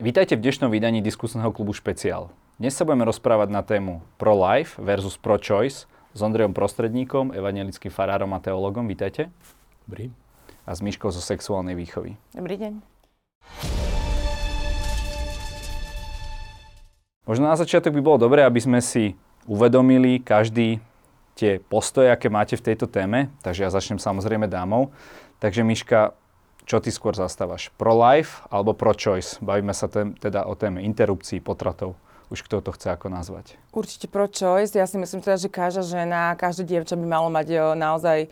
Vítajte v dnešnom vydaní diskusného klubu Špeciál. Dnes sa budeme rozprávať na tému pro-life versus pro-choice s Ondrejom Prostredníkom, evangelickým farárom a teologom. Vítajte. Dobrý. A s Myškou zo sexuálnej výchovy. Dobrý deň. Možno na začiatok by bolo dobré, aby sme si uvedomili každý tie postoje, aké máte v tejto téme. Takže ja začnem samozrejme dámou. Takže Miška, čo ty skôr zastávaš? Pro-life alebo pro-choice? Bavíme sa tém, teda o téme interrupcií, potratov. Už kto to chce ako nazvať? Určite pro-choice. Ja si myslím teda, že každá žena, každé dievča by malo mať jo, naozaj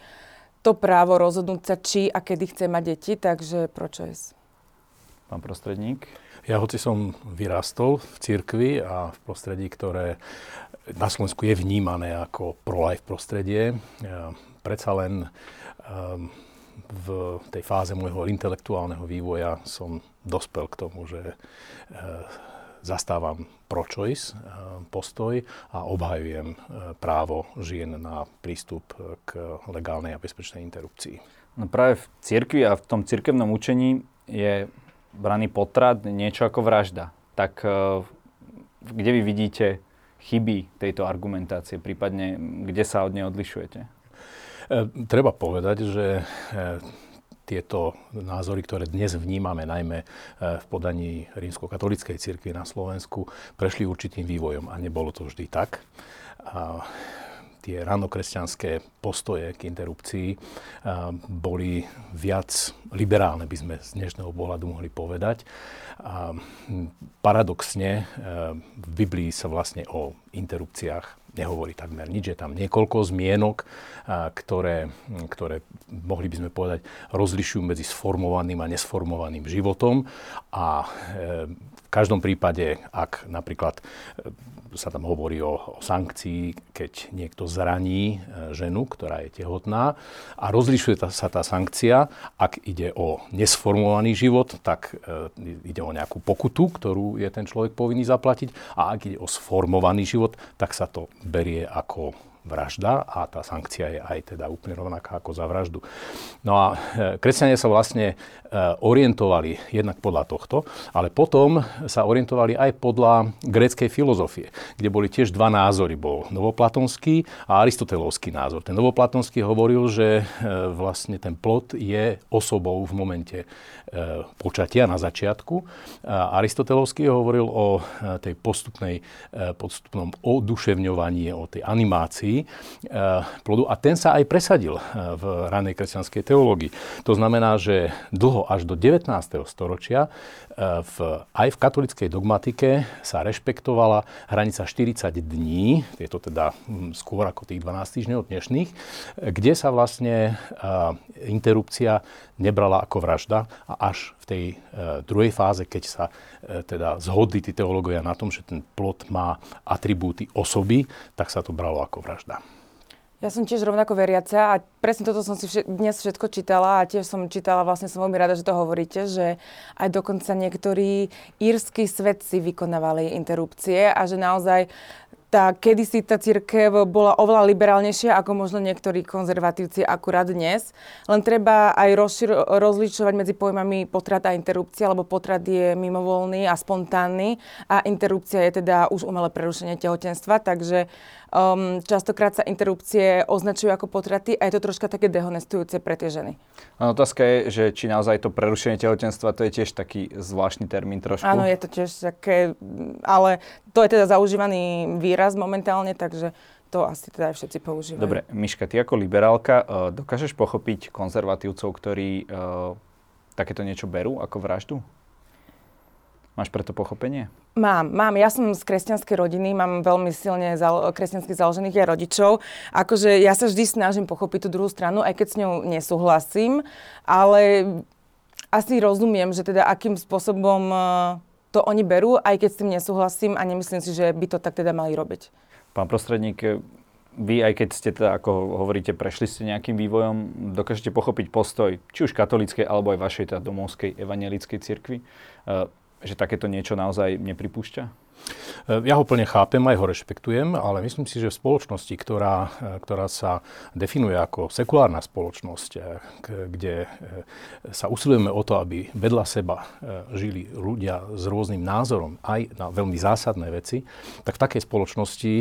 to právo rozhodnúť sa, či a kedy chce mať deti, takže pro-choice. Pán prostredník? Ja hoci som vyrástol v cirkvi a v prostredí, ktoré na Slovensku je vnímané ako pro-life prostredie, ja predsa len um, v tej fáze môjho intelektuálneho vývoja som dospel k tomu, že e, zastávam pro-choice e, postoj a obhajujem e, právo žien na prístup k legálnej a bezpečnej interrupcii. No práve v cirkvi a v tom cirkevnom učení je braný potrat niečo ako vražda. Tak kde vy vidíte chyby tejto argumentácie, prípadne kde sa od nej odlišujete? E, treba povedať, že e, tieto názory, ktoré dnes vnímame, najmä e, v podaní rímskokatolíckej cirkvi na Slovensku, prešli určitým vývojom a nebolo to vždy tak. A tie ranokresťanské postoje k interrupcii boli viac liberálne, by sme z dnešného pohľadu mohli povedať. A paradoxne v Biblii sa vlastne o interrupciách nehovorí takmer nič. Je tam niekoľko zmienok, ktoré, ktoré mohli by sme povedať, rozlišujú medzi sformovaným a nesformovaným životom. A e, v každom prípade, ak napríklad e, sa tam hovorí o, o sankcii, keď niekto zraní e, ženu, ktorá je tehotná a rozlišuje tá, sa tá sankcia, ak ide o nesformovaný život, tak e, ide o nejakú pokutu, ktorú je ten človek povinný zaplatiť a ak ide o sformovaný život, tak sa to berie ako vražda a tá sankcia je aj teda úplne rovnaká ako za vraždu. No a e, kresťania sa vlastne e, orientovali jednak podľa tohto, ale potom sa orientovali aj podľa gréckej filozofie, kde boli tiež dva názory. Bol novoplatonský a aristotelovský názor. Ten novoplatonský hovoril, že e, vlastne ten plot je osobou v momente počatia na začiatku. Aristotelovský hovoril o tej postupnej, postupnom oduševňovaní, o tej animácii Eh, plodu a ten sa aj presadil eh, v ranej kresťanskej teológii. To znamená, že dlho až do 19. storočia eh, v, aj v katolickej dogmatike sa rešpektovala hranica 40 dní, je to teda hm, skôr ako tých 12 týždňov dnešných, kde sa vlastne interrupcia nebrala ako vražda a až v tej druhej fáze, keď sa teda zhodli tí teológovia na tom, že ten plod má atribúty osoby, tak sa to bralo ako vražda. Ja som tiež rovnako veriaca a presne toto som si všet, dnes všetko čítala a tiež som čítala, vlastne som veľmi rada, že to hovoríte, že aj dokonca niektorí írsky svedci vykonávali interrupcie a že naozaj tá kedysi tá církev bola oveľa liberálnejšia ako možno niektorí konzervatívci akurát dnes. Len treba aj rozšir- rozličovať medzi pojmami potrat a interrupcia, lebo potrat je mimovolný a spontánny a interrupcia je teda už umelé prerušenie tehotenstva, takže um, častokrát sa interrupcie označujú ako potraty a je to troška také dehonestujúce pre tie ženy. A otázka je, že či naozaj to prerušenie tehotenstva, to je tiež taký zvláštny termín trošku. Áno, je to tiež také, ale to je teda zaužívaný výraz momentálne, takže to asi teda aj všetci používajú. Dobre, Miška, ty ako liberálka uh, dokážeš pochopiť konzervatívcov, ktorí uh, takéto niečo berú ako vraždu? Máš preto pochopenie? Mám, mám. Ja som z kresťanskej rodiny, mám veľmi silne zal- kresťansky založených aj rodičov. Akože ja sa vždy snažím pochopiť tú druhú stranu, aj keď s ňou nesúhlasím, ale asi rozumiem, že teda akým spôsobom e, to oni berú, aj keď s tým nesúhlasím a nemyslím si, že by to tak teda mali robiť. Pán prostredník, vy, aj keď ste teda, ako hovoríte, prešli ste nejakým vývojom, dokážete pochopiť postoj či už katolíckej, alebo aj vašej teda domovskej evangelickej cirkvi. Že takéto niečo naozaj nepripúšťa? Ja ho plne chápem, aj ho rešpektujem, ale myslím si, že v spoločnosti, ktorá, ktorá sa definuje ako sekulárna spoločnosť, kde sa usilujeme o to, aby vedľa seba žili ľudia s rôznym názorom aj na veľmi zásadné veci, tak v takej spoločnosti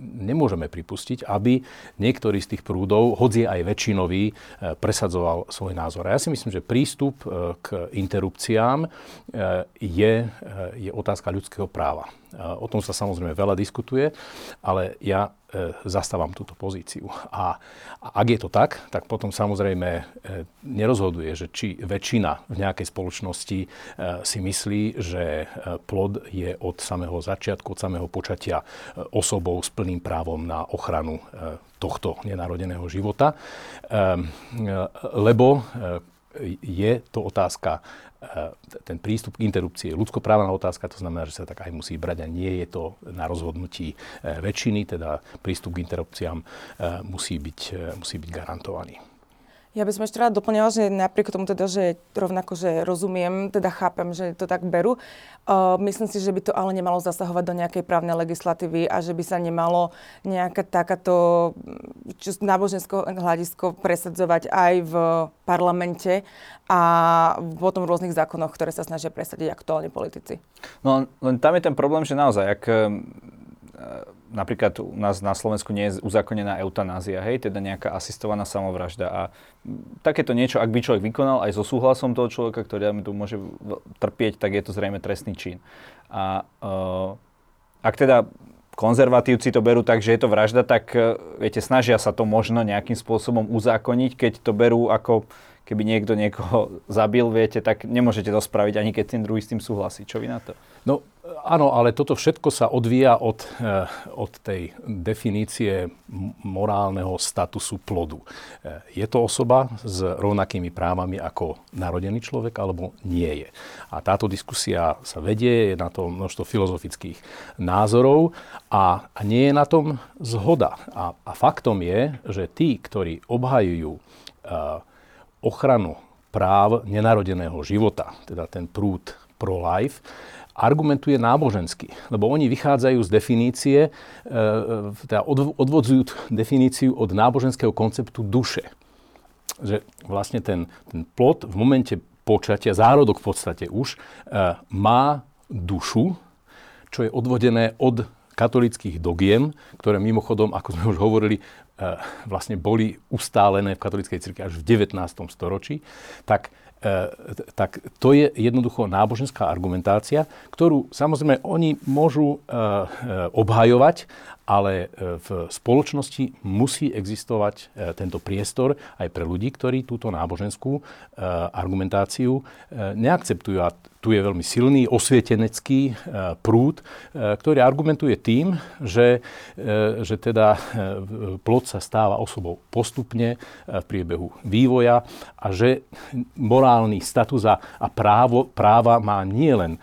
nemôžeme pripustiť, aby niektorý z tých prúdov, hoď je aj väčšinový, presadzoval svoj názor. A ja si myslím, že prístup k interrupciám je, je otázka ľudského práva. O tom sa samozrejme veľa diskutuje, ale ja e, zastávam túto pozíciu. A ak je to tak, tak potom samozrejme e, nerozhoduje, že či väčšina v nejakej spoločnosti e, si myslí, že plod je od samého začiatku, od samého počatia osobou s plným právom na ochranu tohto nenarodeného života. Lebo je to otázka ten prístup k interrupcii je ľudskoprávna otázka, to znamená, že sa tak aj musí brať a nie je to na rozhodnutí eh, väčšiny, teda prístup k interrupciám eh, musí byť, musí byť garantovaný. Ja by som ešte rád doplňala, že napriek tomu teda, že rovnako, že rozumiem, teda chápem, že to tak berú, uh, myslím si, že by to ale nemalo zasahovať do nejakej právnej legislatívy a že by sa nemalo nejaká takáto čo, náboženského hľadisko presadzovať aj v parlamente a potom v rôznych zákonoch, ktoré sa snažia presadiť aktuálne politici. No len tam je ten problém, že naozaj, ak napríklad u nás na Slovensku nie je uzákonená eutanázia, hej, teda nejaká asistovaná samovražda. A takéto niečo, ak by človek vykonal aj so súhlasom toho človeka, ktorý tu môže trpieť, tak je to zrejme trestný čin. A uh, ak teda konzervatívci to berú tak, že je to vražda, tak uh, viete, snažia sa to možno nejakým spôsobom uzákoniť, keď to berú ako keby niekto niekoho zabil, viete, tak nemôžete to spraviť, ani keď ten druhý s tým súhlasí. Čo vy na to? No áno, ale toto všetko sa odvíja od, eh, od tej definície morálneho statusu plodu. Eh, je to osoba s rovnakými právami ako narodený človek, alebo nie je. A táto diskusia sa vedie, je na to množstvo filozofických názorov a, a nie je na tom zhoda. A, a faktom je, že tí, ktorí obhajujú uh, ochranu práv nenarodeného života, teda ten prúd pro-life, argumentuje nábožensky, lebo oni vychádzajú z definície, e, e, teda odvodzujú definíciu od náboženského konceptu duše. Že vlastne ten, ten plod v momente počatia, zárodok v podstate už, e, má dušu, čo je odvodené od katolických dogiem, ktoré mimochodom, ako sme už hovorili, vlastne boli ustálené v katolíckej cirkvi až v 19. storočí, tak tak to je jednoducho náboženská argumentácia, ktorú samozrejme oni môžu e, e, obhajovať, ale v spoločnosti musí existovať tento priestor aj pre ľudí, ktorí túto náboženskú argumentáciu neakceptujú. A tu je veľmi silný osvietenecký prúd, ktorý argumentuje tým, že, že teda plod sa stáva osobou postupne v priebehu vývoja a že morálny status a, právo, práva má nielen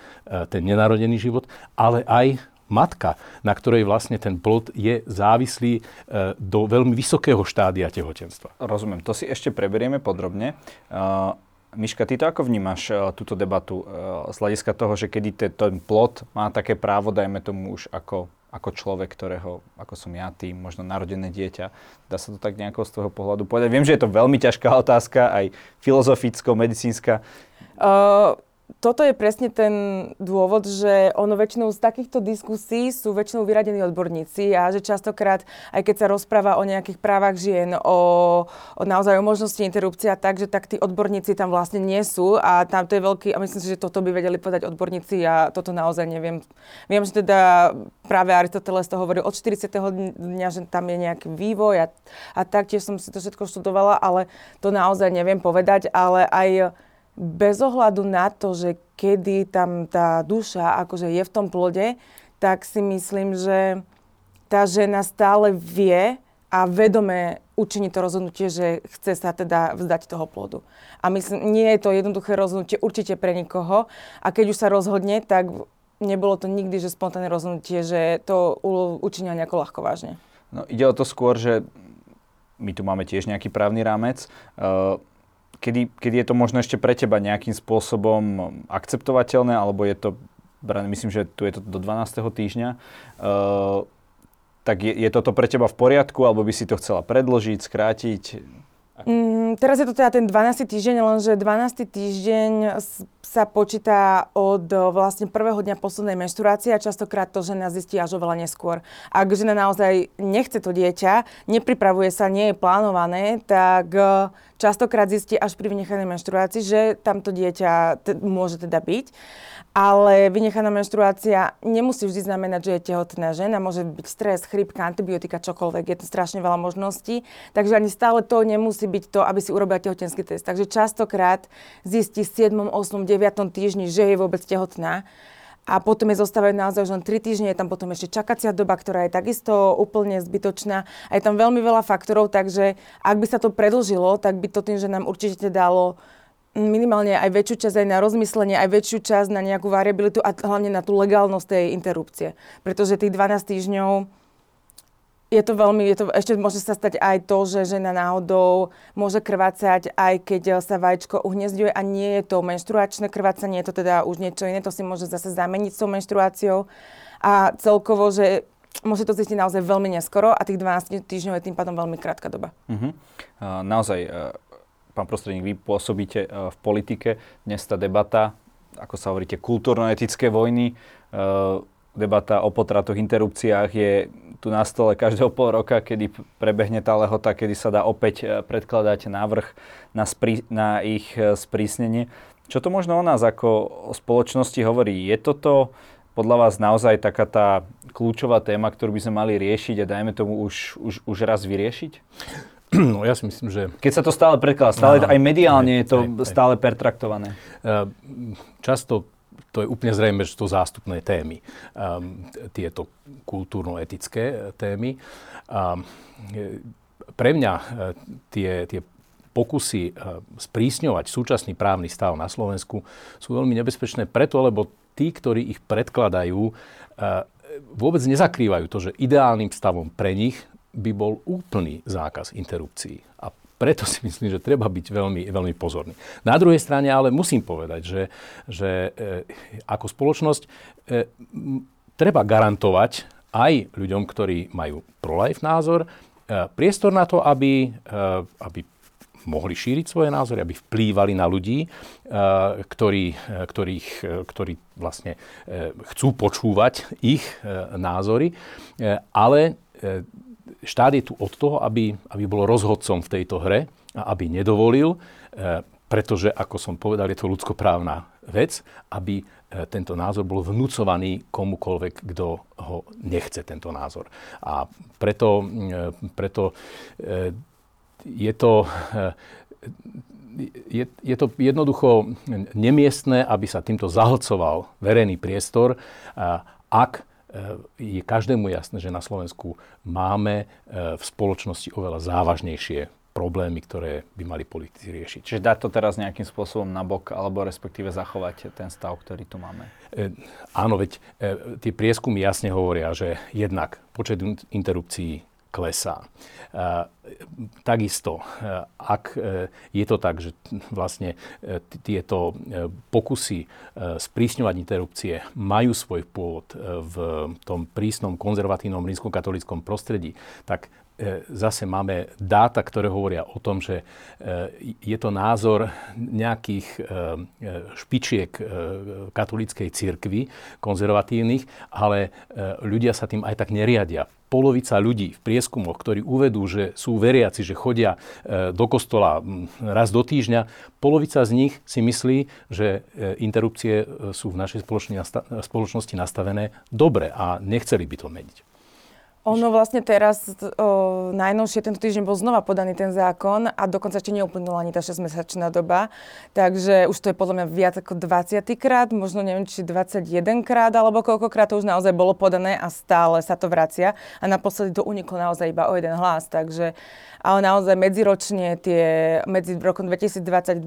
ten nenarodený život, ale aj matka, na ktorej vlastne ten plod je závislý e, do veľmi vysokého štádia tehotenstva. Rozumiem, to si ešte preberieme podrobne. Uh, Miška, ty to ako vnímaš, uh, túto debatu z hľadiska toho, že kedy te, ten plod má také právo, dajme tomu už ako, ako človek, ktorého, ako som ja, ty, možno narodené dieťa. Dá sa to tak nejako z tvojho pohľadu povedať? Viem, že je to veľmi ťažká otázka, aj filozoficko, medicínska. Uh, toto je presne ten dôvod, že ono väčšinou z takýchto diskusí sú väčšinou vyradení odborníci a že častokrát, aj keď sa rozpráva o nejakých právach žien, o, o naozaj o možnosti interrupcia, tak, že tak tí odborníci tam vlastne nie sú a tam to je veľký, a myslím si, že toto by vedeli povedať odborníci a toto naozaj neviem. Viem, že teda práve Aristoteles to hovorí od 40. dňa, že tam je nejaký vývoj a, a taktiež som si to všetko študovala, ale to naozaj neviem povedať, ale aj bez ohľadu na to, že kedy tam tá duša akože je v tom plode, tak si myslím, že tá žena stále vie a vedome učiniť to rozhodnutie, že chce sa teda vzdať toho plodu. A myslím, nie je to jednoduché rozhodnutie určite pre nikoho. A keď už sa rozhodne, tak nebolo to nikdy, že spontánne rozhodnutie, že to učinil nejako ľahko vážne. No, ide o to skôr, že my tu máme tiež nejaký právny rámec. Uh, kedy, kedy je to možno ešte pre teba nejakým spôsobom akceptovateľné, alebo je to myslím, že tu je to do 12. týždňa, uh, tak je, je toto pre teba v poriadku, alebo by si to chcela predložiť, skrátiť? Mm, teraz je to teda ten 12. týždeň, lenže 12. týždeň sa počíta od vlastne prvého dňa poslednej menštruácie a častokrát to žena zistí až oveľa neskôr. Ak žena naozaj nechce to dieťa, nepripravuje sa, nie je plánované, tak e, častokrát zistí až pri vynechanej menštruácii, že tamto dieťa t- môže teda byť. Ale vynechaná menštruácia nemusí vždy znamenať, že je tehotná žena. Môže byť stres, chrypka, antibiotika, čokoľvek. Je to strašne veľa možností. Takže ani stále to nemusí byť to, aby si urobila tehotenský test. Takže častokrát zistí v 7., 8., 9. týždni, že je vôbec tehotná a potom je zostávajú naozaj už len 3 týždne, je tam potom ešte čakacia doba, ktorá je takisto úplne zbytočná a je tam veľmi veľa faktorov, takže ak by sa to predlžilo, tak by to tým, že nám určite dalo minimálne aj väčšiu časť aj na rozmyslenie, aj väčšiu časť na nejakú variabilitu a hlavne na tú legálnosť tej interrupcie. Pretože tých 12 týždňov je to veľmi, je to, ešte môže sa stať aj to, že žena náhodou môže krvácať, aj keď sa vajíčko uhniezďuje a nie je to menštruačné krvácanie, je to teda už niečo iné, to si môže zase zameniť s tou menštruáciou. A celkovo, že môže to zistiť naozaj veľmi neskoro a tých 12 týždňov je tým pádom veľmi krátka doba. Uh-huh. Uh, naozaj, uh pán prostredník, vy pôsobíte e, v politike. Dnes tá debata, ako sa hovoríte, kultúrno-etické vojny, e, debata o potratoch, interrupciách je tu na stole každého pol roka, kedy prebehne tá lehota, kedy sa dá opäť e, predkladať návrh na, sprí, na ich sprísnenie. Čo to možno o nás ako o spoločnosti hovorí? Je toto podľa vás naozaj taká tá kľúčová téma, ktorú by sme mali riešiť a dajme tomu už, už, už raz vyriešiť? No ja si myslím, že... Keď sa to stále prekladá, stále aj mediálne aj, je to aj, aj. stále pertraktované. Často to je úplne zrejme, že to zástupné témy, um, tieto kultúrno-etické témy. Um, pre mňa uh, tie, tie pokusy uh, sprísňovať súčasný právny stav na Slovensku sú veľmi nebezpečné preto, lebo tí, ktorí ich predkladajú, uh, vôbec nezakrývajú to, že ideálnym stavom pre nich by bol úplný zákaz interrupcií. A preto si myslím, že treba byť veľmi, veľmi pozorný. Na druhej strane ale musím povedať, že, že e, ako spoločnosť e, treba garantovať aj ľuďom, ktorí majú pro-life názor, e, priestor na to, aby, e, aby mohli šíriť svoje názory, aby vplývali na ľudí, ktorí, ktorých, ktorí vlastne chcú počúvať ich názory, ale štát je tu od toho, aby, aby bol rozhodcom v tejto hre a aby nedovolil, e, pretože, ako som povedal, je to ľudskoprávna vec, aby e, tento názor bol vnúcovaný komukoľvek, kto ho nechce, tento názor. A preto, e, preto je to je, je to jednoducho nemiestné, aby sa týmto zahlcoval verejný priestor, ak je každému jasné, že na Slovensku máme e, v spoločnosti oveľa závažnejšie problémy, ktoré by mali politici riešiť. Čiže dať to teraz nejakým spôsobom nabok, alebo respektíve zachovať ten stav, ktorý tu máme? E, áno, veď e, tie prieskumy jasne hovoria, že jednak počet interrupcií klesá. Takisto, ak e, je to tak, že vlastne e, tieto e, pokusy sprísňovať interrupcie majú svoj pôvod v tom prísnom konzervatívnom rímskokatolickom prostredí, tak zase máme dáta, ktoré hovoria o tom, že je to názor nejakých špičiek katolíckej cirkvy, konzervatívnych, ale ľudia sa tým aj tak neriadia polovica ľudí v prieskumoch, ktorí uvedú, že sú veriaci, že chodia e, do kostola raz do týždňa, polovica z nich si myslí, že e, interrupcie e, sú v našej spoločnosti nastavené dobre a nechceli by to meniť. Ono vlastne teraz, o, najnovšie tento týždeň bol znova podaný ten zákon a dokonca ešte neuplynula ani tá 6-mesačná doba. Takže už to je podľa mňa viac ako 20 krát, možno neviem, či 21 krát, alebo koľkokrát to už naozaj bolo podané a stále sa to vracia. A naposledy to uniklo naozaj iba o jeden hlas. Takže, ale naozaj medziročne tie, medzi rokom 2020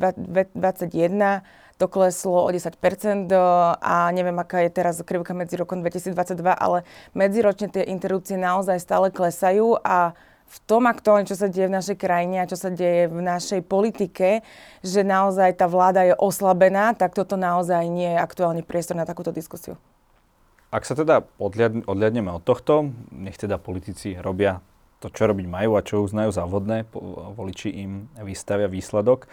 2021 to kleslo o 10% a neviem, aká je teraz krivka medzi rokom 2022, ale medziročne tie interrupcie naozaj stále klesajú a v tom aktuálne, čo sa deje v našej krajine a čo sa deje v našej politike, že naozaj tá vláda je oslabená, tak toto naozaj nie je aktuálny priestor na takúto diskusiu. Ak sa teda odliad, odliadneme od tohto, nech teda politici robia to, čo robiť majú a čo uznajú za vhodné, voliči im vystavia výsledok.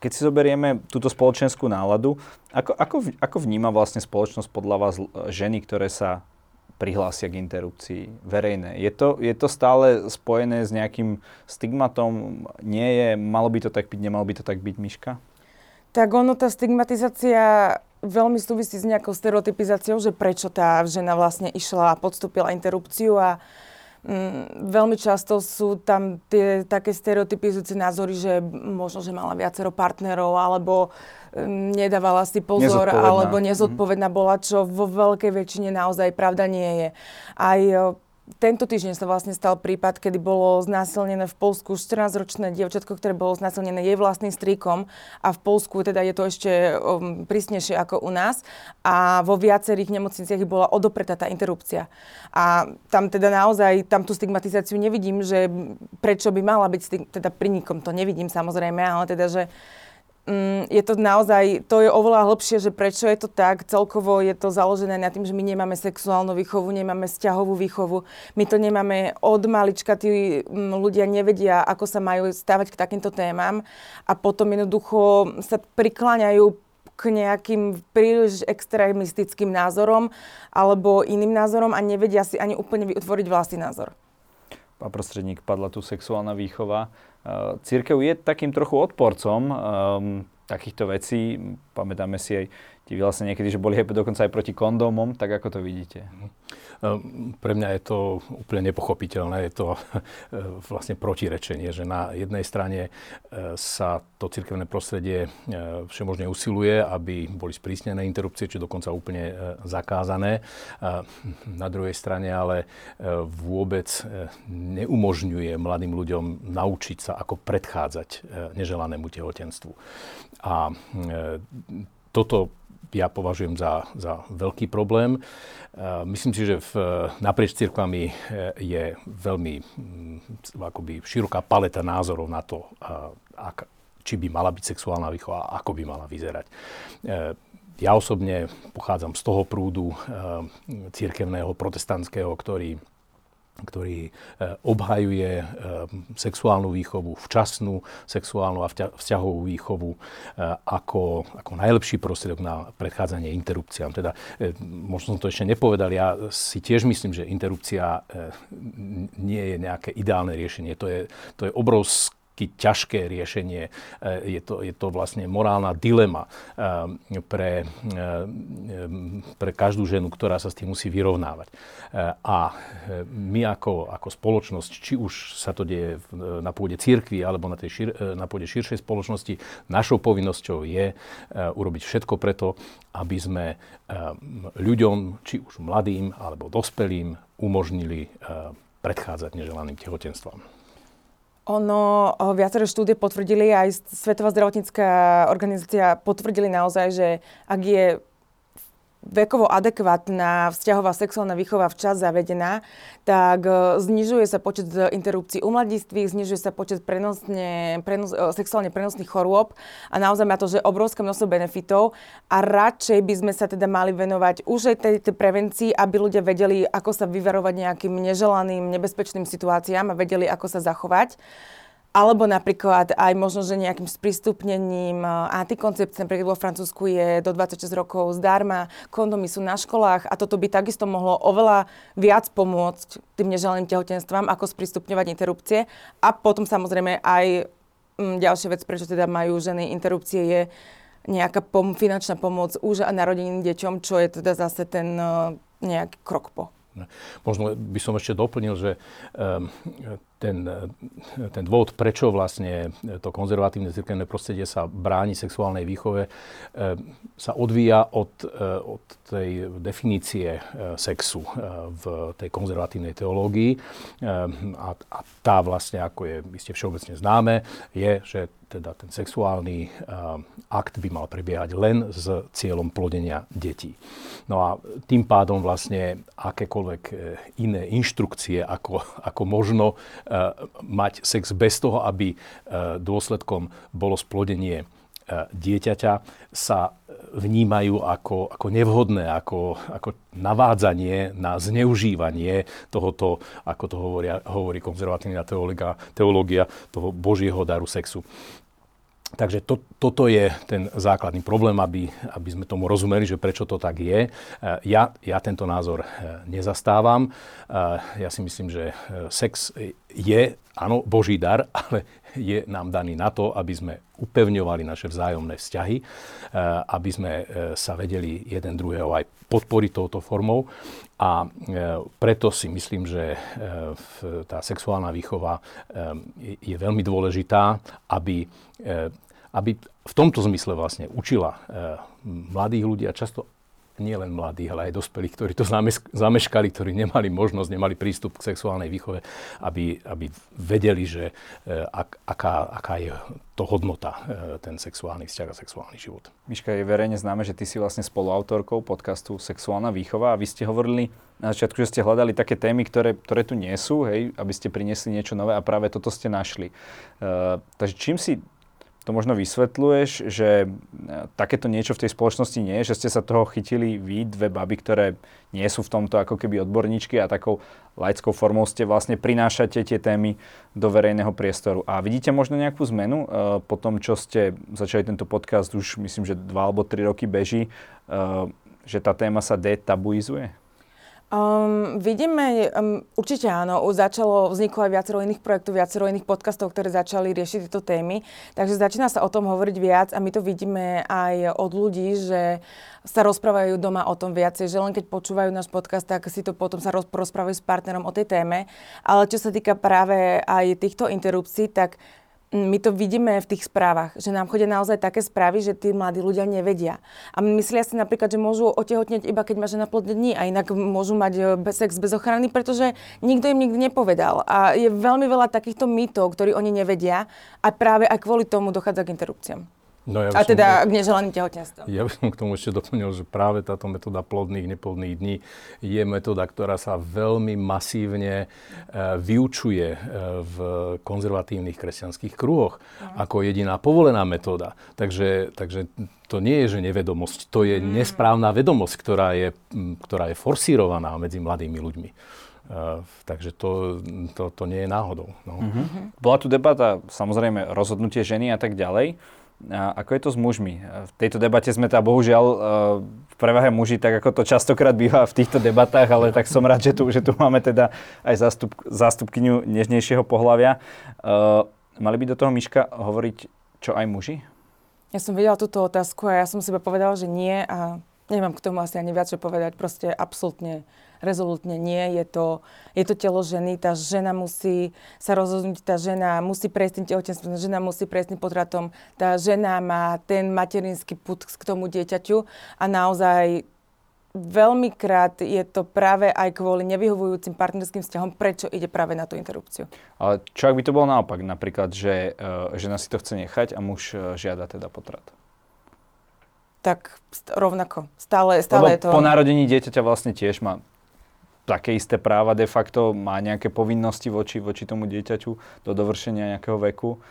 Keď si zoberieme túto spoločenskú náladu, ako, ako, ako vníma vlastne spoločnosť podľa vás ženy, ktoré sa prihlásia k interrupcii verejné. Je to, je to stále spojené s nejakým stigmatom? Nie je, malo by to tak byť, nemalo by to tak byť, Miška? Tak ono, tá stigmatizácia veľmi súvisí s nejakou stereotypizáciou, že prečo tá žena vlastne išla a podstúpila interrupciu a mm, veľmi často sú tam tie také stereotypizujúce názory, že možno, že mala viacero partnerov alebo mm, nedávala si pozor alebo nezodpovedná bola, čo vo veľkej väčšine naozaj pravda nie je. Aj tento týždeň sa vlastne stal prípad, kedy bolo znásilnené v Polsku 14-ročné dievčatko, ktoré bolo znásilnené jej vlastným stríkom a v Polsku teda je to ešte um, prísnejšie ako u nás a vo viacerých nemocniciach bola odopretá tá interrupcia. A tam teda naozaj, tam tú stigmatizáciu nevidím, že prečo by mala byť, teda pri nikom to nevidím samozrejme, ale teda, že je to naozaj, to je oveľa hlbšie, že prečo je to tak. Celkovo je to založené na tým, že my nemáme sexuálnu výchovu, nemáme vzťahovú výchovu. My to nemáme od malička, tí mm, ľudia nevedia, ako sa majú stávať k takýmto témam a potom jednoducho sa prikláňajú k nejakým príliš extrémistickým názorom alebo iným názorom a nevedia si ani úplne vytvoriť vlastný názor. Pán prostredník, padla tu sexuálna výchova. Eh, církev je takým trochu odporcom um, takýchto vecí. Pamätáme si aj tie vlastne niekedy, že boli dokonca aj proti kondómom, tak ako to vidíte? Ehm, pre mňa je to úplne nepochopiteľné, je to vlastne protirečenie, že na jednej strane eh, sa to cirkevné prostredie všemožne usiluje, aby boli sprísnené interrupcie, či dokonca úplne zakázané. Na druhej strane ale vôbec neumožňuje mladým ľuďom naučiť sa, ako predchádzať neželanému tehotenstvu. A toto ja považujem za, za veľký problém. Myslím si, že v, naprieč cirkvami e, je veľmi mm, akoby široká paleta názorov na to, ak, či by mala byť sexuálna výchova a ako by mala vyzerať. E, ja osobne pochádzam z toho prúdu e, církevného, protestantského, ktorý ktorý e, obhajuje e, sexuálnu výchovu, včasnú sexuálnu a vzťahovú výchovu e, ako, ako najlepší prostriedok na predchádzanie interrupciám. Teda, možno som to ešte nepovedal, ja si tiež myslím, že interrupcia nie je nejaké ideálne riešenie. To je, to je obrovské vždy ťažké riešenie. E, je to, je to vlastne morálna dilema e, pre, e, pre každú ženu, ktorá sa s tým musí vyrovnávať. A my ako, ako spoločnosť, či už sa to deje na pôde církvy alebo na, tej šir, na pôde širšej spoločnosti, našou povinnosťou je urobiť všetko preto, aby sme ľuďom, či už mladým alebo dospelým, umožnili predchádzať neželaným tehotenstvám. Ono, viaceré štúdie potvrdili, aj Svetová zdravotnícká organizácia potvrdili naozaj, že ak je vekovo adekvátna vzťahová sexuálna výchova včas zavedená, tak e, znižuje sa počet interrupcií u mladistvých, znižuje sa počet prenosne, prenos, e, sexuálne prenosných chorôb a naozaj má to, že obrovské množstvo benefitov a radšej by sme sa teda mali venovať už aj tej, tej prevencii, aby ľudia vedeli, ako sa vyvarovať nejakým neželaným, nebezpečným situáciám a vedeli, ako sa zachovať. Alebo napríklad aj možno, že nejakým sprístupnením eh, antikoncepcie, napríklad vo Francúzsku je do 26 rokov zdarma, kondomy sú na školách a toto by takisto mohlo oveľa viac pomôcť tým neželeným tehotenstvám, ako sprístupňovať interrupcie. A potom samozrejme aj m, mm, ďalšia vec, prečo teda majú ženy interrupcie, je nejaká pom- finančná pomoc už a narodeným deťom, čo je teda zase ten uh, nejaký krok po. Možno by som ešte doplnil, že um, ten, ten dôvod, prečo vlastne to konzervatívne cirkevné prostredie sa bráni sexuálnej výchove, e, sa odvíja od, e, od tej definície e, sexu v tej konzervatívnej teológii. A, a tá vlastne, ako je iste všeobecne známe, je, že teda ten sexuálny akt by mal prebiehať len s cieľom plodenia detí. No a tým pádom vlastne akékoľvek iné inštrukcie, ako, ako možno mať sex bez toho, aby dôsledkom bolo splodenie dieťaťa, sa vnímajú ako, ako nevhodné, ako, ako navádzanie na zneužívanie tohoto, ako to hovoria, hovorí konzervatívna teológia, teológia, toho Božieho daru sexu. Takže to, toto je ten základný problém, aby, aby sme tomu rozumeli, že prečo to tak je. Ja, ja tento názor nezastávam. Ja si myslím, že sex je, áno, Boží dar, ale je nám daný na to, aby sme upevňovali naše vzájomné vzťahy, eh, aby sme eh, sa vedeli jeden druhého aj podporiť touto formou. A eh, preto si myslím, že tá sexuálna výchova je veľmi dôležitá, aby, aby v tomto zmysle vlastne učila mladých ľudí a často nie len mladých, ale aj dospelých, ktorí to zameškali, ktorí nemali možnosť, nemali prístup k sexuálnej výchove, aby, aby vedeli, že e, ak, aká, aká je to hodnota, e, ten sexuálny vzťah a sexuálny život. Miška, je verejne známe, že ty si vlastne spoluautorkou podcastu Sexuálna výchova a vy ste hovorili na začiatku, že ste hľadali také témy, ktoré, ktoré tu nie sú, hej, aby ste priniesli niečo nové a práve toto ste našli. Uh, takže čím si to možno vysvetľuješ, že e, takéto niečo v tej spoločnosti nie je, že ste sa toho chytili vy, dve baby, ktoré nie sú v tomto ako keby odborníčky a takou laickou formou ste vlastne prinášate tie témy do verejného priestoru. A vidíte možno nejakú zmenu uh, po tom, čo ste začali tento podcast, už myslím, že dva alebo tri roky beží, uh, že tá téma sa detabuizuje? Um, vidíme, um, určite áno, začalo, vzniklo aj viacero iných projektov, viacero iných podcastov, ktoré začali riešiť tieto témy, takže začína sa o tom hovoriť viac a my to vidíme aj od ľudí, že sa rozprávajú doma o tom viacej, že len keď počúvajú náš podcast, tak si to potom sa rozprávajú s partnerom o tej téme. Ale čo sa týka práve aj týchto interrupcií, tak my to vidíme v tých správach, že nám chodia naozaj také správy, že tí mladí ľudia nevedia. A myslia si napríklad, že môžu otehotneť iba keď má žena plodné dní a inak môžu mať e, sex bez ochrany, pretože nikto im nikdy nepovedal. A je veľmi veľa takýchto mýtov, ktorí oni nevedia a práve aj kvôli tomu dochádza k interrupciám. No ja a teda k neželaným tehotenstvám. Ja by som k tomu ešte doplnil, že práve táto metóda plodných, neplodných dní je metóda, ktorá sa veľmi masívne e, vyučuje e, v konzervatívnych kresťanských kruhoch no. ako jediná povolená metóda. Takže, takže to nie je, že nevedomosť, to je mm. nesprávna vedomosť, ktorá je, ktorá je forsírovaná medzi mladými ľuďmi. Uh, takže to, to, to nie je náhodou. No. Mm-hmm. Bola tu debata, samozrejme, rozhodnutie ženy a tak ďalej. A ako je to s mužmi? V tejto debate sme teda bohužiaľ e, v prevahe muži, tak ako to častokrát býva v týchto debatách, ale tak som rád, že tu, že tu máme teda aj zástup, zástupkyňu nežnejšieho pohľavia. Uh, mali by do toho Miška hovoriť čo aj muži? Ja som videla túto otázku a ja som si povedala, že nie a nemám k tomu asi ani viac čo povedať. Proste absolútne rezolutne nie, je to, je to telo ženy, tá žena musí sa rozhodnúť, tá žena musí prejsť tým tehotenstvom, tá žena musí prejsť tým potratom, tá žena má ten materinský put k tomu dieťaťu a naozaj veľmi krát je to práve aj kvôli nevyhovujúcim partnerským vzťahom, prečo ide práve na tú interrupciu. Ale čo ak by to bolo naopak, napríklad, že uh, žena si to chce nechať a muž uh, žiada teda potrat? Tak rovnako. Stále, stále Lebo je to... po narodení dieťaťa vlastne tiež má také isté práva de facto, má nejaké povinnosti voči, voči tomu dieťaťu do dovršenia nejakého veku?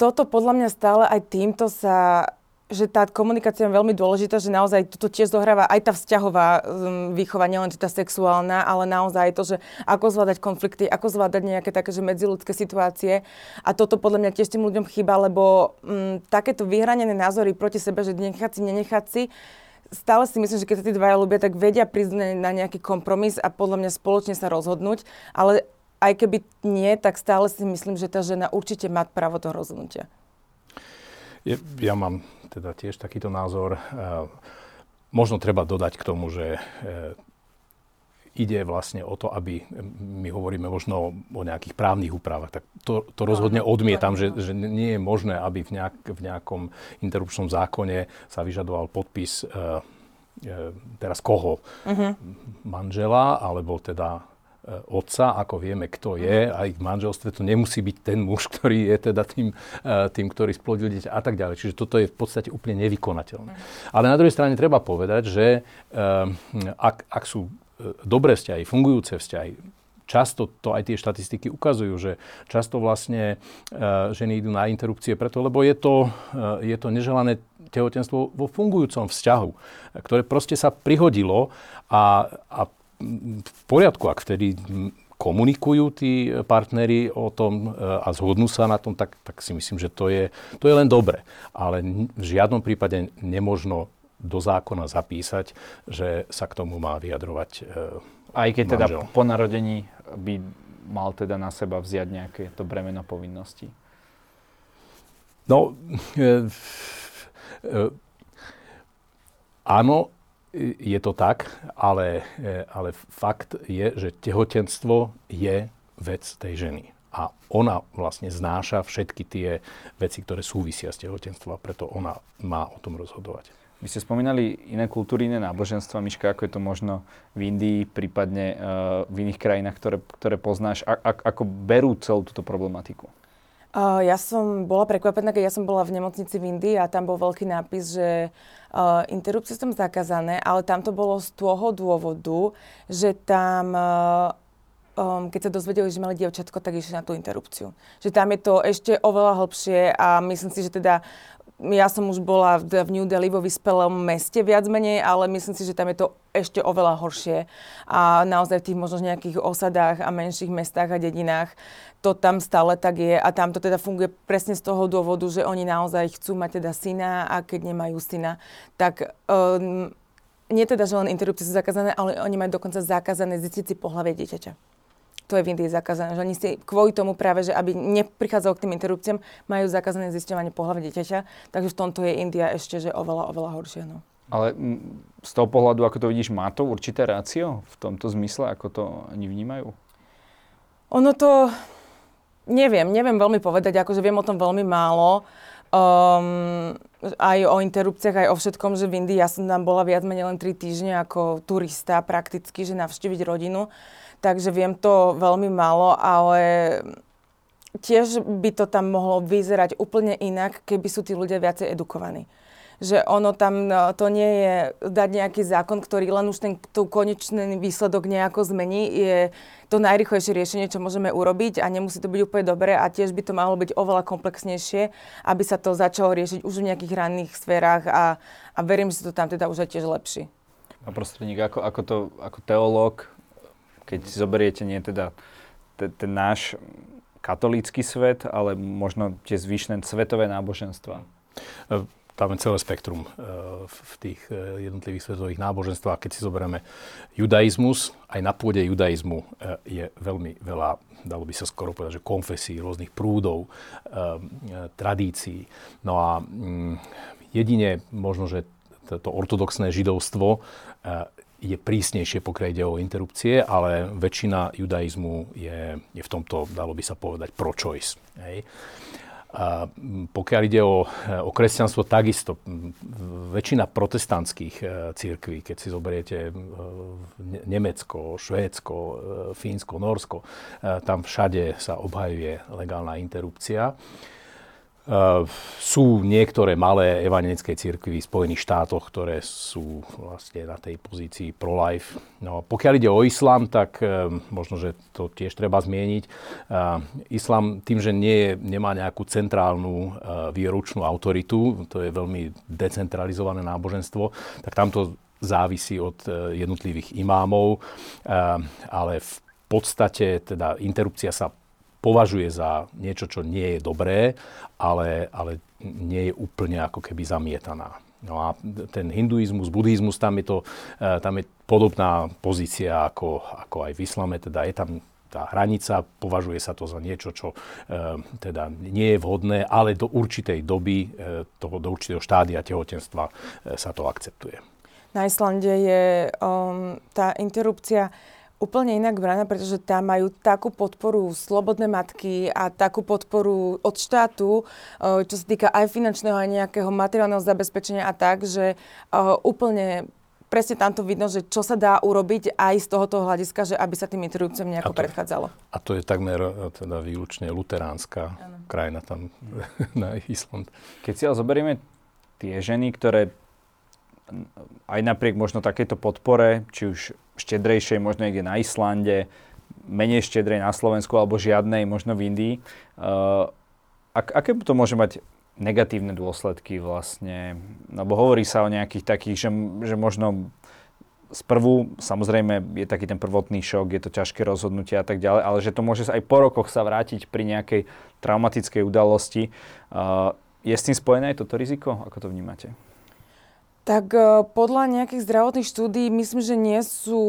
Toto podľa mňa stále aj týmto sa že tá komunikácia je veľmi dôležitá, že naozaj toto tiež zohráva aj tá vzťahová um, výchova, nielen tá sexuálna, ale naozaj to, že ako zvládať konflikty, ako zvládať nejaké také, že medziludské situácie. A toto podľa mňa tiež tým ľuďom chýba, lebo um, takéto vyhranené názory proti sebe, že nechať si, nenechať si, stále si myslím, že keď sa tí dvaja ľubia, tak vedia prísť na nejaký kompromis a podľa mňa spoločne sa rozhodnúť, ale aj keby nie, tak stále si myslím, že tá žena určite má právo toho rozhodnutia. Je, ja mám teda tiež takýto názor. Možno treba dodať k tomu, že e, ide vlastne o to, aby my hovoríme možno o nejakých právnych úpravách, tak to, to rozhodne odmietam, že, že nie je možné, aby v, nejak, v nejakom interrupčnom zákone sa vyžadoval podpis e, e, teraz koho? Uh-huh. Manžela, alebo teda otca, ako vieme, kto je, a ich manželstve to nemusí byť ten muž, ktorý je teda tým, tým ktorý splodil dieťa a tak ďalej. Čiže toto je v podstate úplne nevykonateľné. Ale na druhej strane treba povedať, že ak, ak sú dobré vzťahy, fungujúce vzťahy, často to aj tie štatistiky ukazujú, že často vlastne uh, ženy idú na interrupcie preto, lebo je to, uh, je to neželané tehotenstvo vo fungujúcom vzťahu, ktoré proste sa prihodilo a, a v poriadku, ak vtedy komunikujú tí partnery o tom e, a zhodnú sa na tom, tak, tak si myslím, že to je, to je len dobre. Ale v žiadnom prípade nemožno do zákona zapísať, že sa k tomu má vyjadrovať Aj keď teda manžel. teda po narodení by mal teda na seba vziať nejaké to bremeno povinností? No, e, e, áno, je to tak, ale, e, ale fakt je, že tehotenstvo je vec tej ženy. A ona vlastne znáša všetky tie veci, ktoré súvisia s tehotenstvom a preto ona má o tom rozhodovať. Vy ste spomínali iné kultúry, iné náboženstva, Miška, ako je to možno v Indii, prípadne uh, v iných krajinách, ktoré, ktoré poznáš. A, a, ako berú celú túto problematiku? Uh, ja som bola prekvapená, keď ja som bola v nemocnici v Indii a tam bol veľký nápis, že uh, interrupcie sú zakázané, ale tam to bolo z toho dôvodu, že tam uh, um, keď sa dozvedeli, že mali dievčatko, tak išli na tú interrupciu. Že tam je to ešte oveľa hlbšie a myslím si, že teda ja som už bola v New Delhi vo vyspelom meste viac menej, ale myslím si, že tam je to ešte oveľa horšie. A naozaj v tých možno nejakých osadách a menších mestách a dedinách to tam stále tak je a tam to teda funguje presne z toho dôvodu, že oni naozaj chcú mať teda syna a keď nemajú syna, tak um, nie teda, že len interrupcie sú zakázané, ale oni majú dokonca zakázané zistiť si pohľavie dieťaťa to je v Indii zakázané. Že oni si kvôli tomu práve, že aby neprichádzalo k tým interrupciám, majú zakázané zisťovanie pohľavy dieťaťa. Takže v tomto je India ešte že oveľa, oveľa horšie. No. Ale z toho pohľadu, ako to vidíš, má to určité rácio v tomto zmysle, ako to oni vnímajú? Ono to, neviem, neviem veľmi povedať, akože viem o tom veľmi málo. Um, aj o interrupciách, aj o všetkom, že v Indii ja som tam bola viac menej len 3 týždne ako turista prakticky, že navštíviť rodinu takže viem to veľmi málo, ale tiež by to tam mohlo vyzerať úplne inak, keby sú tí ľudia viacej edukovaní. Že ono tam, no, to nie je dať nejaký zákon, ktorý len už ten tú konečný výsledok nejako zmení, je to najrychlejšie riešenie, čo môžeme urobiť a nemusí to byť úplne dobré a tiež by to malo byť oveľa komplexnejšie, aby sa to začalo riešiť už v nejakých ranných sférach a, a verím, že to tam teda už je tiež lepší. A prostredník, ako, ako, to, ako teológ, keď si zoberiete nie teda ten náš katolícky svet, ale možno tie zvyšné svetové náboženstva. E, tam je celé spektrum e, v tých e, jednotlivých svetových náboženstvách. Keď si zoberieme judaizmus, aj na pôde judaizmu je veľmi veľa, dalo by sa skoro povedať, že konfesí, rôznych prúdov, tradícií. No a mm, jedine možno, že to ortodoxné židovstvo je prísnejšie, pokiaľ ide o interrupcie, ale väčšina judaizmu je, je v tomto, dalo by sa povedať, pro-choice. Hej. A pokiaľ ide o, o kresťanstvo, takisto väčšina protestantských e, církví, keď si zoberiete e, Nemecko, Švédsko, e, Fínsko, Norsko, tam všade sa obhajuje legálna interrupcia. Uh, sú niektoré malé evangelické cirkvy v Spojených štátoch, ktoré sú vlastne na tej pozícii pro-life. No, pokiaľ ide o islám, tak uh, možno, že to tiež treba zmieniť. Uh, islám tým, že nie, nemá nejakú centrálnu výročnú autoritu, to je veľmi decentralizované náboženstvo, tak tamto závisí od jednotlivých imámov, ale v podstate teda interrupcia sa považuje za niečo, čo nie je dobré, ale, ale nie je úplne ako keby zamietaná. No a ten hinduizmus, buddhizmus, tam je, to, e, tam je podobná pozícia ako, ako aj v islame, teda je tam tá hranica, považuje sa to za niečo, čo e, teda nie je vhodné, ale do určitej doby, e, toho, do určitého štádia tehotenstva sa to akceptuje. Na Islande je um, tá interrupcia úplne inak braná, pretože tam majú takú podporu slobodné matky a takú podporu od štátu, eh, čo sa týka aj finančného, aj nejakého materiálneho zabezpečenia a tak, že eh, úplne presne tamto vidno, že čo sa dá urobiť aj z tohoto hľadiska, že aby sa tým interrupciám nejako a to, predchádzalo. A to je takmer e, teda výlučne luteránska ano. krajina tam na Island. Keď si ale zoberieme tie ženy, ktoré aj napriek možno takéto podpore, či už štedrejšej možno niekde na Islande, menej štedrej na Slovensku alebo žiadnej možno v Indii, uh, ak, aké to môže mať negatívne dôsledky vlastne, lebo hovorí sa o nejakých takých, že, že možno sprvu, samozrejme je taký ten prvotný šok, je to ťažké rozhodnutie a tak ďalej, ale že to môže aj po rokoch sa vrátiť pri nejakej traumatickej udalosti. Uh, je s tým spojené aj toto riziko? Ako to vnímate? Tak e, podľa nejakých zdravotných štúdí myslím, že nie sú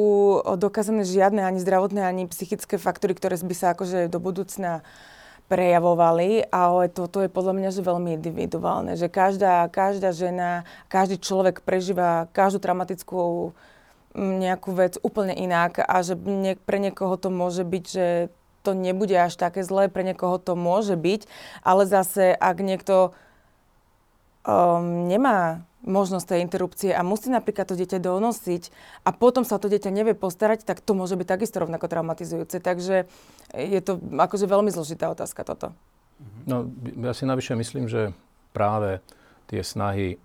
dokázané žiadne ani zdravotné, ani psychické faktory, ktoré by sa akože do budúcna prejavovali, ale toto je podľa mňa že veľmi individuálne, že každá, každá žena, každý človek prežíva každú traumatickú nejakú vec úplne inak a že pre niekoho to môže byť, že to nebude až také zlé, pre niekoho to môže byť, ale zase ak niekto um, nemá možnosť tej interrupcie a musí napríklad to dieťa donosiť a potom sa to dieťa nevie postarať, tak to môže byť takisto rovnako traumatizujúce. Takže je to akože veľmi zložitá otázka toto. No, ja si navyše myslím, že práve tie snahy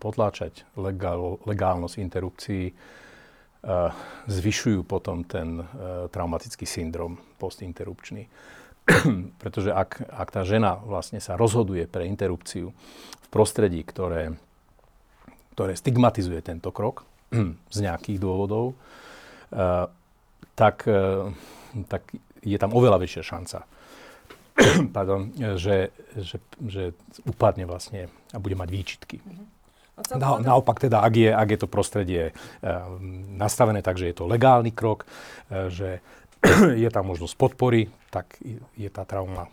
potláčať legál, legálnosť interrupcií uh, zvyšujú potom ten uh, traumatický syndrom postinterrupčný. Pretože ak, ak tá žena vlastne sa rozhoduje pre interrupciu v prostredí, ktoré ktoré stigmatizuje tento krok z nejakých dôvodov, eh, tak, eh, tak je tam oveľa väčšia šanca, pardon, že, že, že upadne vlastne a bude mať výčitky. Mm-hmm. Na, naopak teda, ak je, ak je to prostredie e, nastavené tak, že je to legálny krok, že je tam možnosť podpory, tak je tá trauma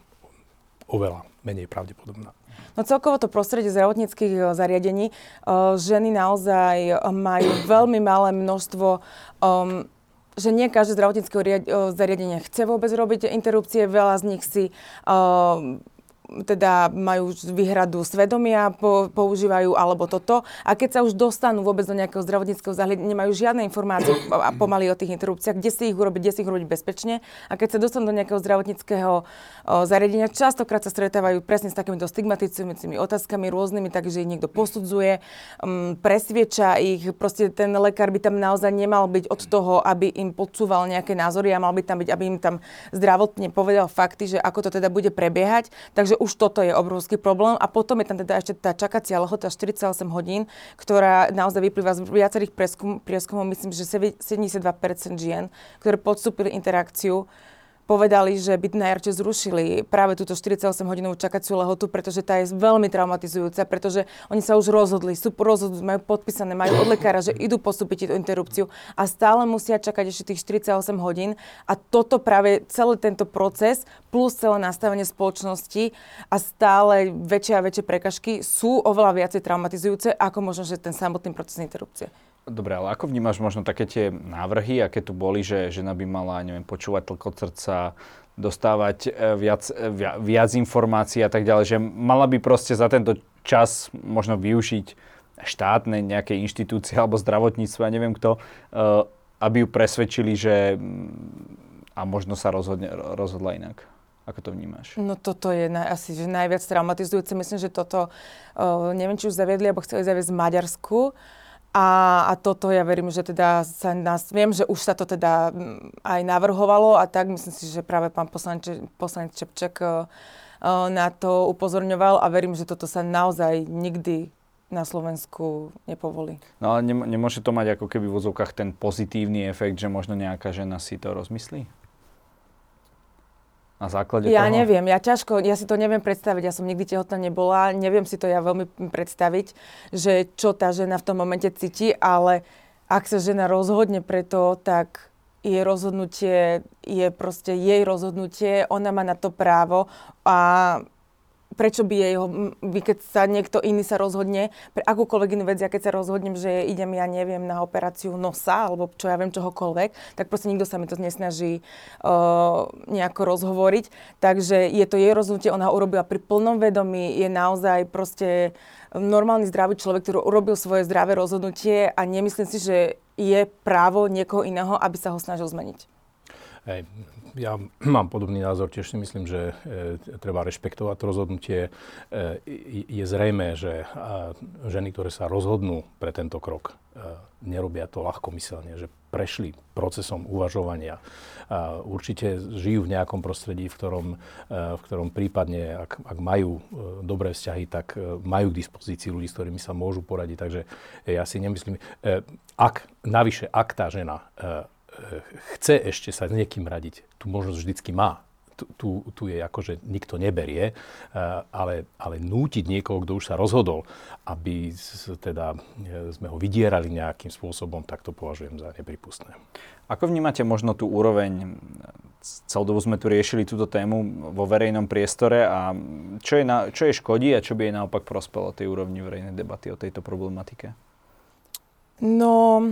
oveľa menej pravdepodobná. No celkovo to prostredie zdravotníckých eh, zariadení, uh, ženy naozaj eh, majú veľmi malé množstvo um, že nie každé zdravotnícke zariadenie chce vôbec robiť interrupcie, veľa z nich si uh, teda majú výhradu svedomia, po, používajú alebo toto. A keď sa už dostanú vôbec do nejakého zdravotníckého zahľadenia, nemajú žiadne informácie a pomaly o tých interrupciách, kde si ich urobiť, kde si ich urobiť bezpečne. A keď sa dostanú do nejakého zdravotníckého o, zariadenia, častokrát sa stretávajú presne s takýmito stigmatizujúcimi otázkami rôznymi, takže ich niekto posudzuje, um, presvieča ich. Proste ten lekár by tam naozaj nemal byť od toho, aby im podsúval nejaké názory a mal by tam byť, aby im tam zdravotne povedal fakty, že ako to teda bude prebiehať. Takže už toto je obrovský problém. A potom je tam teda ešte tá čakacia lehota 48 hodín, ktorá naozaj vyplýva z viacerých prieskum, prieskumov. Myslím, že 72% žien, ktoré podstúpili interakciu, povedali, že by najradšej zrušili práve túto 48-hodinovú čakaciu lehotu, pretože tá je veľmi traumatizujúca, pretože oni sa už rozhodli, sú rozhodli, majú podpísané, majú od lekára, že idú postúpiť tú interrupciu a stále musia čakať ešte tých 48 hodín a toto práve celý tento proces plus celé nastavenie spoločnosti a stále väčšie a väčšie prekažky sú oveľa viacej traumatizujúce ako možno, že ten samotný proces interrupcie. Dobre, ale ako vnímaš možno také tie návrhy, aké tu boli, že žena by mala, neviem, počúvať tlkot srdca, dostávať e, viac, e, viac, informácií a tak ďalej, že mala by proste za tento čas možno využiť štátne nejaké inštitúcie alebo zdravotníctvo, ja neviem kto, e, aby ju presvedčili, že mm, a možno sa rozhodne, rozhodla inak. Ako to vnímaš? No toto je naj, asi že najviac traumatizujúce. Myslím, že toto, neviem, či už zaviedli, alebo chceli zaviesť v Maďarsku. A, a toto ja verím, že teda sa nás, viem, že už sa to teda mm, aj navrhovalo a tak myslím si, že práve pán poslanec, poslanec Čepček uh, na to upozorňoval a verím, že toto sa naozaj nikdy na Slovensku nepovolí. No ale nemôže to mať ako keby v vozovkách ten pozitívny efekt, že možno nejaká žena si to rozmyslí? Na základe ja toho? neviem, ja ťažko, ja si to neviem predstaviť, ja som nikdy tehotná nebola, neviem si to ja veľmi predstaviť, že čo tá žena v tom momente cíti, ale ak sa žena rozhodne preto, tak jej rozhodnutie je proste jej rozhodnutie, ona má na to právo a prečo by jej keď sa niekto iný sa rozhodne, pre akúkoľvek inú vec, ja keď sa rozhodnem, že idem, ja neviem, na operáciu nosa, alebo čo ja viem, čohokoľvek, tak proste nikto sa mi to nesnaží uh, nejako rozhovoriť. Takže je to jej rozhodnutie, ona ho urobila pri plnom vedomí, je naozaj proste normálny zdravý človek, ktorý urobil svoje zdravé rozhodnutie a nemyslím si, že je právo niekoho iného, aby sa ho snažil zmeniť. Hej, ja mám podobný názor, tiež si myslím, že e, treba rešpektovať to rozhodnutie. E, je zrejme, že e, ženy, ktoré sa rozhodnú pre tento krok, e, nerobia to ľahkomyselne, že prešli procesom uvažovania. A určite žijú v nejakom prostredí, v ktorom, e, v ktorom prípadne, ak, ak majú e, dobré vzťahy, tak e, majú k dispozícii ľudí, s ktorými sa môžu poradiť. Takže ja si nemyslím, ak, navyše, ak tá žena chce ešte sa s niekým radiť, tu možnosť vždycky má. Tu, tu, tu je akože nikto neberie, eh, ale, ale nútiť niekoho, kto už sa rozhodol, aby teda eh, sme ho vydierali nejakým spôsobom, tak to považujem za nepripustné. Ako vnímate možno tú úroveň, celdovo sme tu riešili túto tému vo verejnom priestore a čo je, na, čo je škodí a čo by jej naopak prospelo tej úrovni verejnej debaty o tejto problematike? No,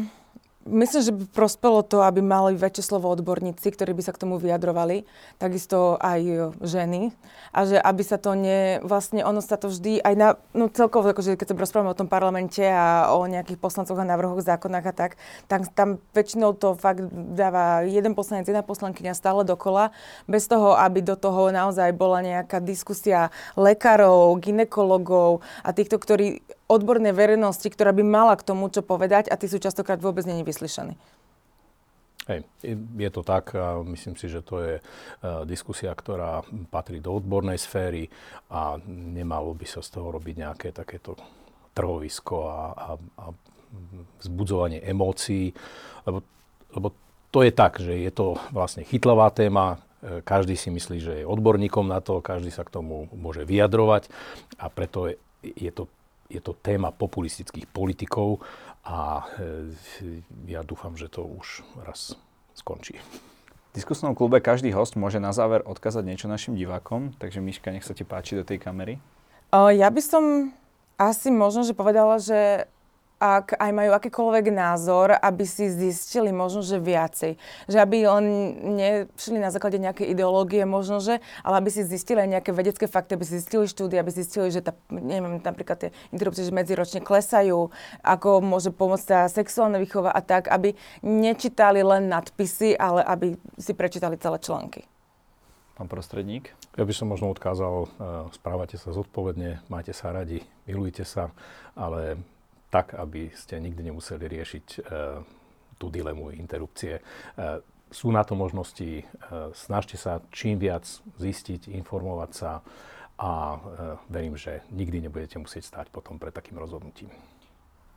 Myslím, že by prospelo to, aby mali väčšie slovo odborníci, ktorí by sa k tomu vyjadrovali, takisto aj ženy. A že aby sa to ne... Vlastne ono sa to vždy aj na... No celkovo, akože keď sa rozprávame o tom parlamente a o nejakých poslancoch a návrhoch zákonách a tak, tak tam väčšinou to fakt dáva jeden poslanec, jedna poslankyňa stále dokola, bez toho, aby do toho naozaj bola nejaká diskusia lekárov, ginekologov a týchto, ktorí odbornej verejnosti, ktorá by mala k tomu čo povedať a tí sú častokrát vôbec není vyslyšaní. Hej, je to tak a myslím si, že to je uh, diskusia, ktorá patrí do odbornej sféry a nemalo by sa z toho robiť nejaké takéto trhovisko a, a, a vzbudzovanie emócií, lebo, lebo to je tak, že je to vlastne chytlavá téma, e, každý si myslí, že je odborníkom na to, každý sa k tomu môže vyjadrovať a preto je, je to je to téma populistických politikov a e, ja dúfam, že to už raz skončí. V diskusnom klube každý host môže na záver odkázať niečo našim divákom, takže Miška, nech sa ti páči do tej kamery. Ja by som asi možno, že povedala, že ak aj majú akýkoľvek názor, aby si zistili možno, že viacej. Že aby len nešli na základe nejakej ideológie možno, že, ale aby si zistili aj nejaké vedecké fakty, aby si zistili štúdie, aby zistili, že tá, neviem, napríklad tie interrupcie, že medziročne klesajú, ako môže pomôcť tá sexuálna výchova a tak, aby nečítali len nadpisy, ale aby si prečítali celé články. Pán prostredník? Ja by som možno odkázal, uh, správate sa zodpovedne, máte sa radi, milujte sa, ale tak, aby ste nikdy nemuseli riešiť e, tú dilemu interrupcie. E, sú na to možnosti, e, snažte sa čím viac zistiť, informovať sa a verím, že nikdy nebudete musieť stať potom pred takým rozhodnutím.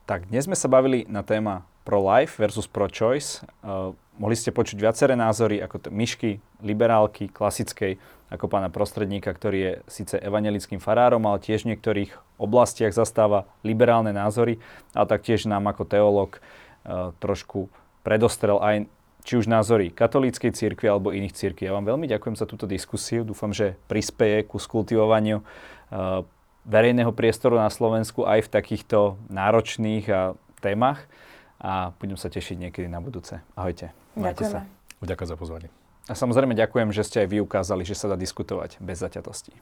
Tak, dnes sme sa bavili na téma pro-life versus pro-choice. Uh, mohli ste počuť viaceré názory, ako t- myšky, liberálky, klasickej, ako pána prostredníka, ktorý je síce evangelickým farárom, ale tiež v niektorých oblastiach zastáva liberálne názory, ale taktiež nám ako teológ uh, trošku predostrel aj či už názory katolíckej cirkvi alebo iných cirkví. Ja vám veľmi ďakujem za túto diskusiu. Dúfam, že prispeje ku skultivovaniu uh, verejného priestoru na Slovensku aj v takýchto náročných a témach a budem sa tešiť niekedy na budúce. Ahojte. Majte sa. Ďakujem za pozvanie. A samozrejme ďakujem, že ste aj vy ukázali, že sa dá diskutovať bez zaťatosti.